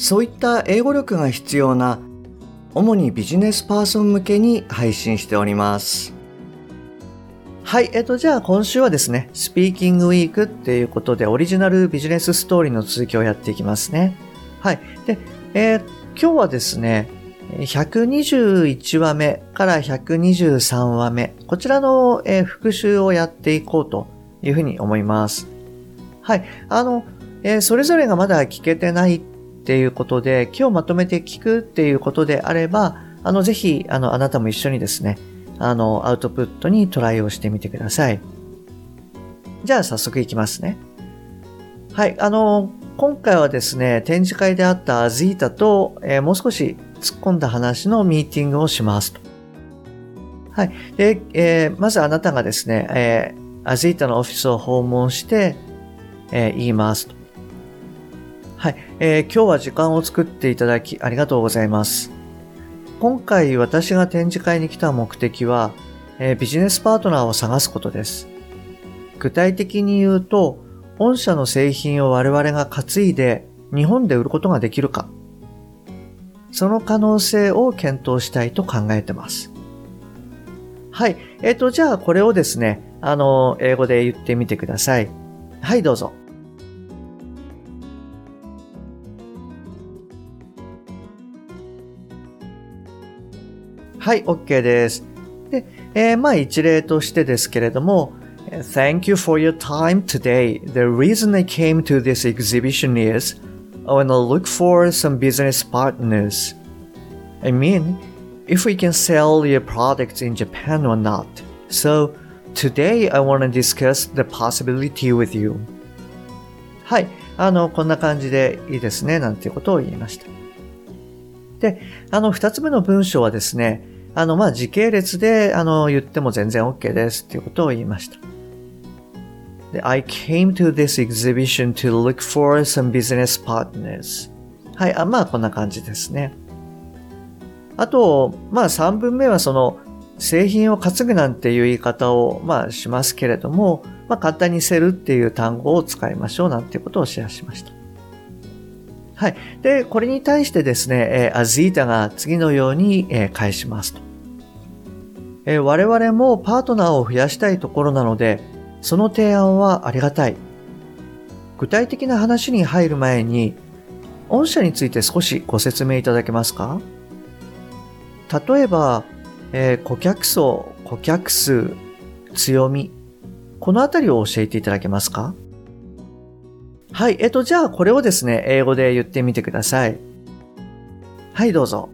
そういった英語力が必要な主にビジネスパーソン向けに配信しておりますはい、えっと、じゃあ今週はですね、スピーキングウィークっていうことでオリジナルビジネスストーリーの続きをやっていきますね。はい。で、えー、今日はですね、121話目から123話目、こちらの、えー、復習をやっていこうというふうに思います。はい。あの、えー、それぞれがまだ聞けてないっっていうことで、今日まとめて聞くっていうことであれば、あの、ぜひ、あの、あなたも一緒にですね、あの、アウトプットにトライをしてみてください。じゃあ、早速いきますね。はい。あの、今回はですね、展示会であったアズータと、えー、もう少し突っ込んだ話のミーティングをしますと。はい。で、えー、まずあなたがですね、えー、アズータのオフィスを訪問して、えー、言いますと。はい、えー。今日は時間を作っていただきありがとうございます。今回私が展示会に来た目的は、えー、ビジネスパートナーを探すことです。具体的に言うと、御社の製品を我々が担いで日本で売ることができるか、その可能性を検討したいと考えてます。はい。えっ、ー、と、じゃあこれをですね、あの、英語で言ってみてください。はい、どうぞ。はい、OK です。で、えー、まあ一例としてですけれども、Thank you for your time today. The reason I came to this exhibition is I want to look for some business partners. I mean, if we can sell your products in Japan or not. So, today I want to discuss the possibility with you. はい。あの、こんな感じでいいですね。なんていうことを言いました。 で、あの、二つ目の文章はですね、あの、ま、時系列で、あの、言っても全然 OK ですっていうことを言いました。で I came to this exhibition to look for some business partners. はい、あまあこんな感じですね。あと、まあ3分目はその製品を担ぐなんていう言い方をまあしますけれども、まあ簡単にセルっていう単語を使いましょうなんていうことをシェアしました。はい。で、これに対してですね、えー、アズイータが次のように、えー、返しますと。えー、我々もパートナーを増やしたいところなので、その提案はありがたい。具体的な話に入る前に、御社について少しご説明いただけますか？例えば、えー、顧客層、顧客数、強み、このあたりを教えていただけますか？はい。えっと、じゃあこれをですね、英語で言ってみてください。はい、どうぞ。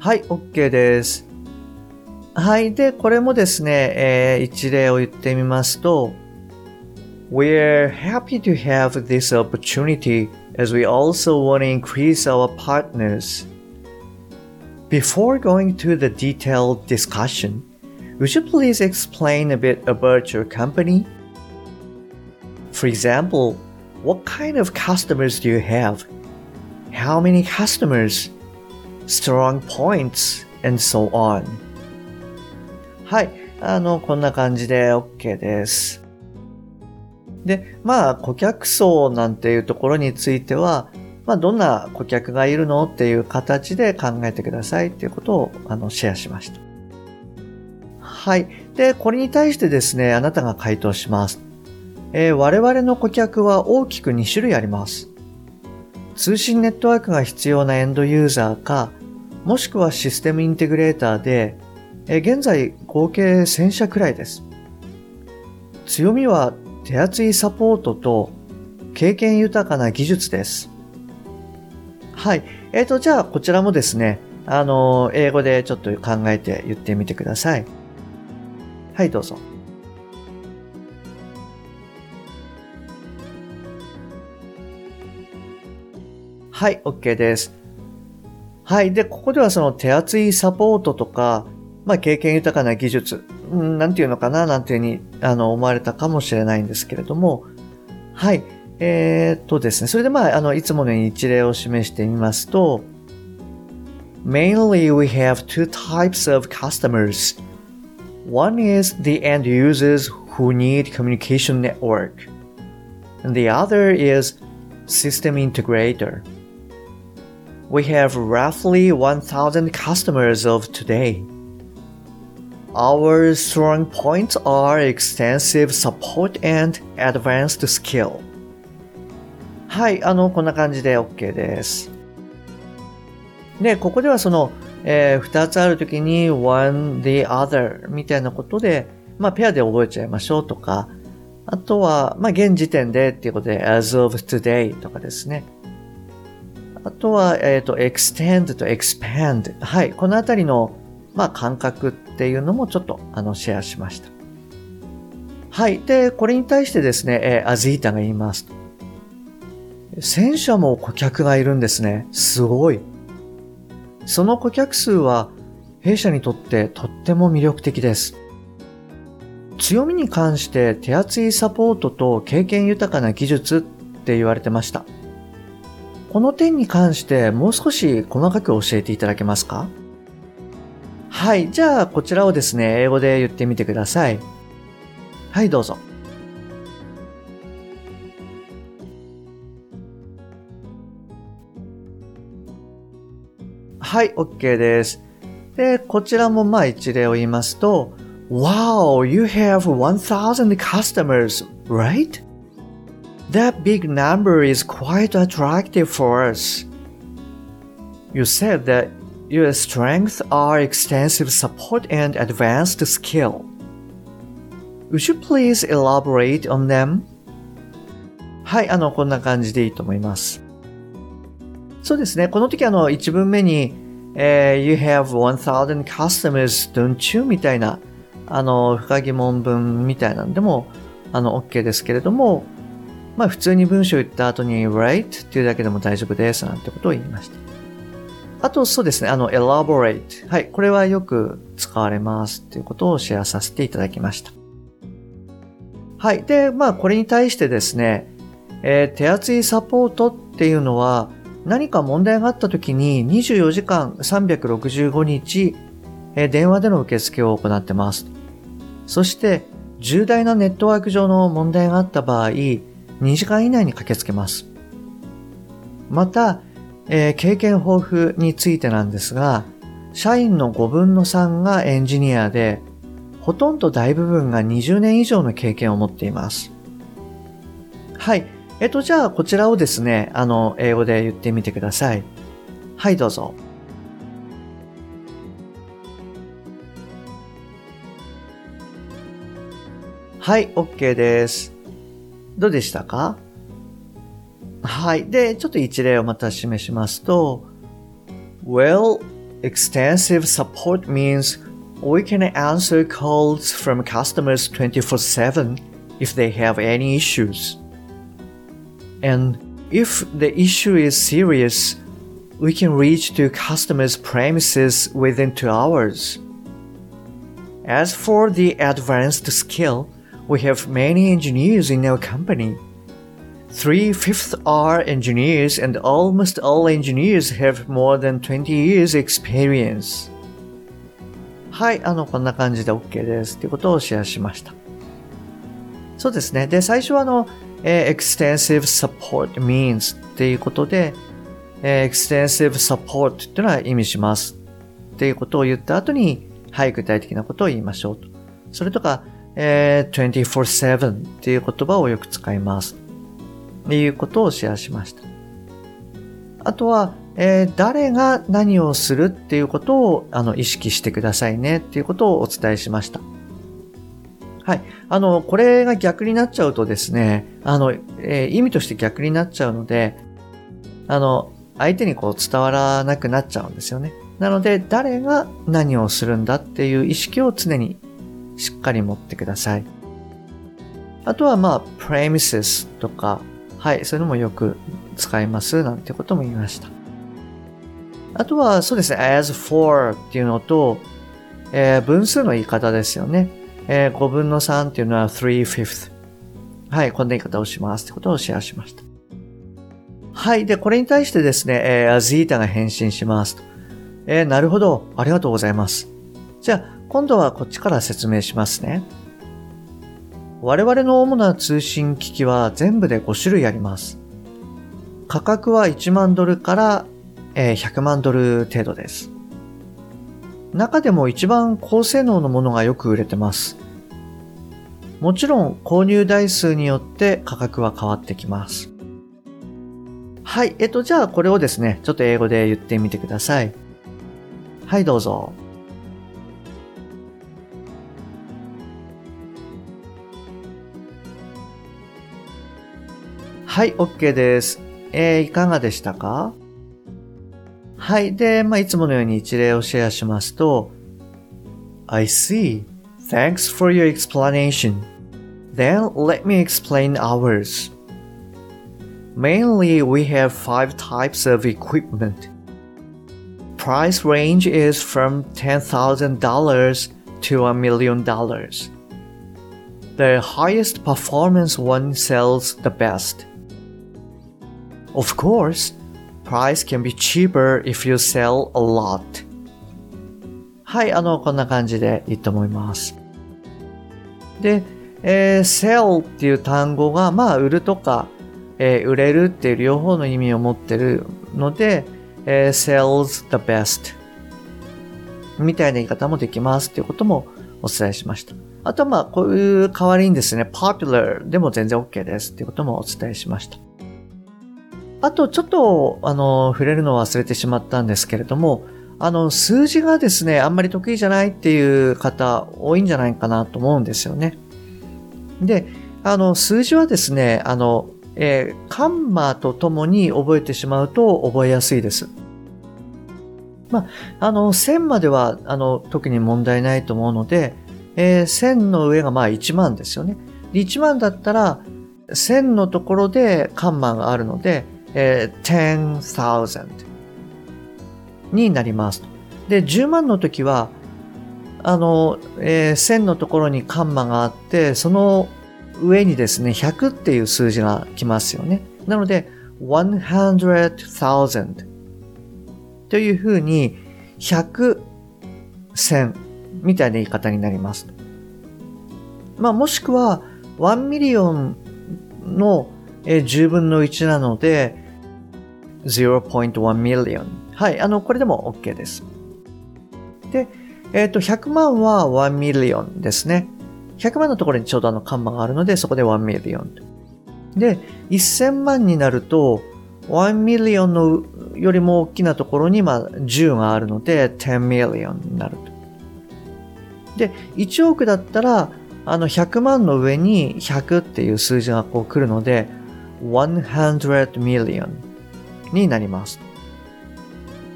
はい、OK です。はい。で、これもですね、えー、一例を言ってみますと、We're happy to have this opportunity as we also want to increase our partners. Before going to the detailed discussion, would you please explain a bit about your company? For example, what kind of customers do you have? How many customers? strong points, and so on. はい。あの、こんな感じで OK です。で、まあ、顧客層なんていうところについては、まあ、どんな顧客がいるのっていう形で考えてくださいっていうことをあのシェアしました。はい。で、これに対してですね、あなたが回答します。えー、我々の顧客は大きく2種類あります。通信ネットワークが必要なエンドユーザーか、もしくはシステムインテグレーターで、え現在合計1000社くらいです。強みは手厚いサポートと経験豊かな技術です。はい。えっ、ー、と、じゃあこちらもですね、あの、英語でちょっと考えて言ってみてください。はいどうぞはい OK ですはいでここではその手厚いサポートとかまあ、経験豊かな技術、うん、なんていうのかな、なんていうふうに、あの、思われたかもしれないんですけれども、はい。えー、っとですね、それでまあ、あの、いつものように一例を示してみますと、Mainly we have two types of customers. One is the end users who need communication network. And the other is system integrator. We have roughly 1000 customers of today. Our strong points are extensive support and advanced skill. はい、あの、こんな感じで OK です。で、ここではその、 えー、2つあるときに one, the other みたいなことで、まあ、ペアで覚えちゃいましょうとか、あとは、まあ、現時点でっていうことで as of today とかですね。あとは、えっ、ー、と、extend と expand。はい。このあたりの、まあ、感覚っていうのもちょっと、あの、シェアしました。はい。で、これに対してですね、えー、アズイータが言いますと。1000社も顧客がいるんですね。すごい。その顧客数は、弊社にとってとっても魅力的です。強みに関して手厚いサポートと経験豊かな技術って言われてました。この点に関してもう少し細かく教えていただけますか？はい。じゃあ、こちらをですね、英語で言ってみてください。はい、どうぞ。はい、OK です。で、こちらもまあ一例を言いますと、Wow, you have 1000 customers, right? That big number is quite attractive for us. You said that your strengths are extensive support and advanced skill. Would you please elaborate on them? はい、あの、こんな感じでいいと思います。 そうですね。この時あの、一文目に、えー、You have 1000 customers, don't you? みたいな、あの、深疑問文みたいなんでも、あの、OK ですけれども、まあ普通に文章を言った後に right っていうだけでも大丈夫ですなんてことを言いました。あとそうですね、あの elaborate。はい、これはよく使われますっていうことをシェアさせていただきました。はい。で、まあこれに対してですね、えー、手厚いサポートっていうのは何か問題があった時に24時間365日、え、電話での受付を行ってます。そして重大なネットワーク上の問題があった場合、2時間以内に駆けつけます。また、えー、経験豊富についてなんですが、社員の5分の3がエンジニアで、ほとんど大部分が20年以上の経験を持っています。はい。えっと、じゃあ、こちらをですね、あの、英語で言ってみてください。はい、どうぞ。はい、OK です。どうでしたかはい。で、ちょっと一例をまた示しますと、Well, extensive support means we can answer calls from customers 24-7 if they have any issues. And if the issue is serious, we can reach to customers' premises within two hours. As for the advanced skill, we have many engineers in our company. Three fifths are engineers, and almost all engineers have more than 20 years experience. はい、あの、こんな感じで OK です。ということをシェアしました。そうですね。で、最初はあの、 えー、extensive support means っていうことで、extensive support っていうのは意味します。っていうことを言った後に、はい、具体的なことを言いましょうと。それとか、えー、24-7っていう言葉をよく使います。っていうことをシェアしました。あとは、えー、誰が何をするっていうことをあの意識してくださいねっていうことをお伝えしました。はい。あの、これが逆になっちゃうとですね、あの、えー、意味として逆になっちゃうので、あの、相手にこう伝わらなくなっちゃうんですよね。なので、誰が何をするんだっていう意識を常にしっかり持ってください。あとはまあ、premises とか、はい、そういうのもよく使いますなんてことも言いました。あとはそうですね、as for っていうのと、えー、分数の言い方ですよね。えー、5分の3っていうのは3 fifth。はい、こんな言い方をしますってことをシェアしました。はい。で、これに対してですね、えー、アズータが返信しますと。えー、なるほど。ありがとうございます。じゃあ、今度はこっちから説明しますね。我々の主な通信機器は全部で5種類あります。価格は1万ドルから100万ドル程度です。中でも一番高性能のものがよく売れてます。もちろん購入台数によって価格は変わってきます。はい。えっと、じゃあこれをですね、ちょっと英語で言ってみてください。はい、どうぞ。はい、OK です。えー、いかがでしたか？はい。で、まあ、いつものように一例をシェアしますと、I see. Thanks for your explanation. Then let me explain ours. Mainly, we have five types of equipment. Price range is from $10,000 to a million dollars. The highest performance one sells the best. Of course, price can be cheaper if you sell a lot. はい、あの、こんな感じでいいと思います。で、えー、sell っていう単語が、まあ、売るとか、えー、売れるっていう両方の意味を持ってるので、えー、sells the best みたいな言い方もできますっていうこともお伝えしました。あとはまあ、こういう代わりにですね、popular でも全然 OK ですっていうこともお伝えしました。あと、ちょっと、あの、触れるのを忘れてしまったんですけれども、あの、数字がですね、あんまり得意じゃないっていう方多いんじゃないかなと思うんですよね。で、あの、数字はですね、あの、えー、カンマとともに覚えてしまうと覚えやすいです。まあ、あの、1000までは、あの、特に問題ないと思うので、えー、1000の上がまあ1万ですよね。1万だったら、1000のところでカンマがあるので、えー、10,000になります。で、10万の時は、あの、えー、1000のところにカンマがあって、その上にですね、100っていう数字が来ますよね。なので、100,000というふうに、100、1000みたいな言い方になります。まあ、もしくは、1ミリオンの10分の1なので、0.1 million。はい、あの、これでも OK です。で、えっ、ー、と、100万は1 million ですね。100万のところにちょうどあのカンマがあるので、そこで1 million。で、1000万になると、1 million のよりも大きなところに、まあ、10があるので、10 million になると。で、1億だったら、あの100万の上に100っていう数字がこう来るので、100 million になります。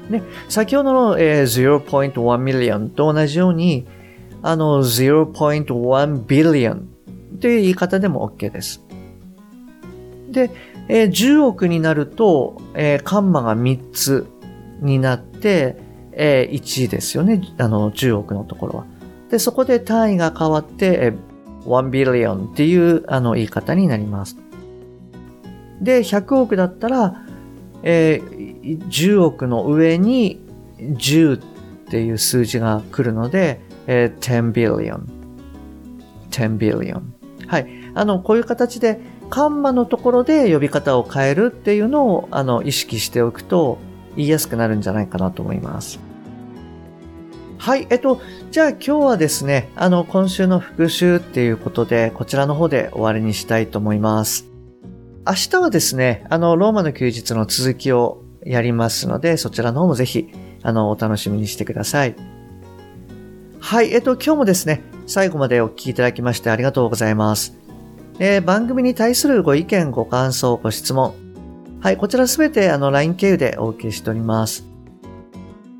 で、先ほどの、えー、0.1 million と同じように、あの0.1 billion という言い方でも OK です。で、えー、10億になると、えー、カンマが3つになって、えー、1ですよね。あの、10億のところは。で、そこで単位が変わって、えー、1 billion っていうあの言い方になります。で、100億だったら、えー、10億の上に10っていう数字が来るので、えー、10 billion。10 billion。はい。あの、こういう形で、カンマのところで呼び方を変えるっていうのを、あの、意識しておくと言いやすくなるんじゃないかなと思います。はい。えっと、じゃあ今日はですね、あの、今週の復習っていうことで、こちらの方で終わりにしたいと思います。明日はですね、あの、ローマの休日の続きをやりますので、そちらの方もぜひ、あの、お楽しみにしてください。はい、えっと、今日もですね、最後までお聞きいただきましてありがとうございます。えー、番組に対するご意見、ご感想、ご質問。はい、こちらすべてあの LINE 経由でお受けしております。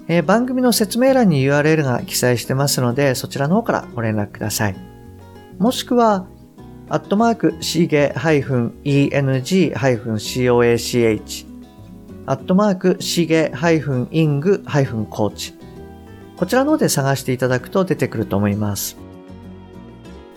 えー、番組の説明欄に URL が記載してますので、そちらの方からご連絡ください。もしくは、アットマーク、しげ -eng-coach、アットマーク、しげ -ing-coach。こちらの方で探していただくと出てくると思います。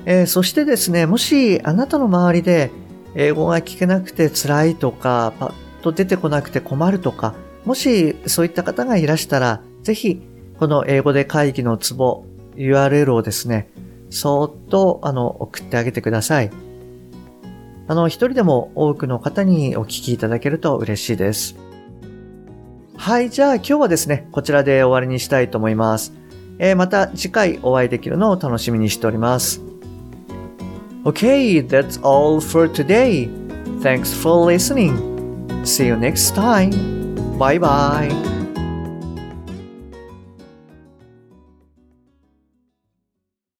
えー、そしてですね、もしあなたの周りで英語が聞けなくて辛いとか、パッと出てこなくて困るとか、もしそういった方がいらしたら、ぜひこの英語で会議のツボ URL をですね、そーっとあの送ってあげてください。あの、一人でも多くの方にお聞きいただけると嬉しいです。はい、じゃあ今日はですね、こちらで終わりにしたいと思います。えー、また次回お会いできるのを楽しみにしております。Okay, that's all for today. Thanks for listening. See you next time. Bye bye.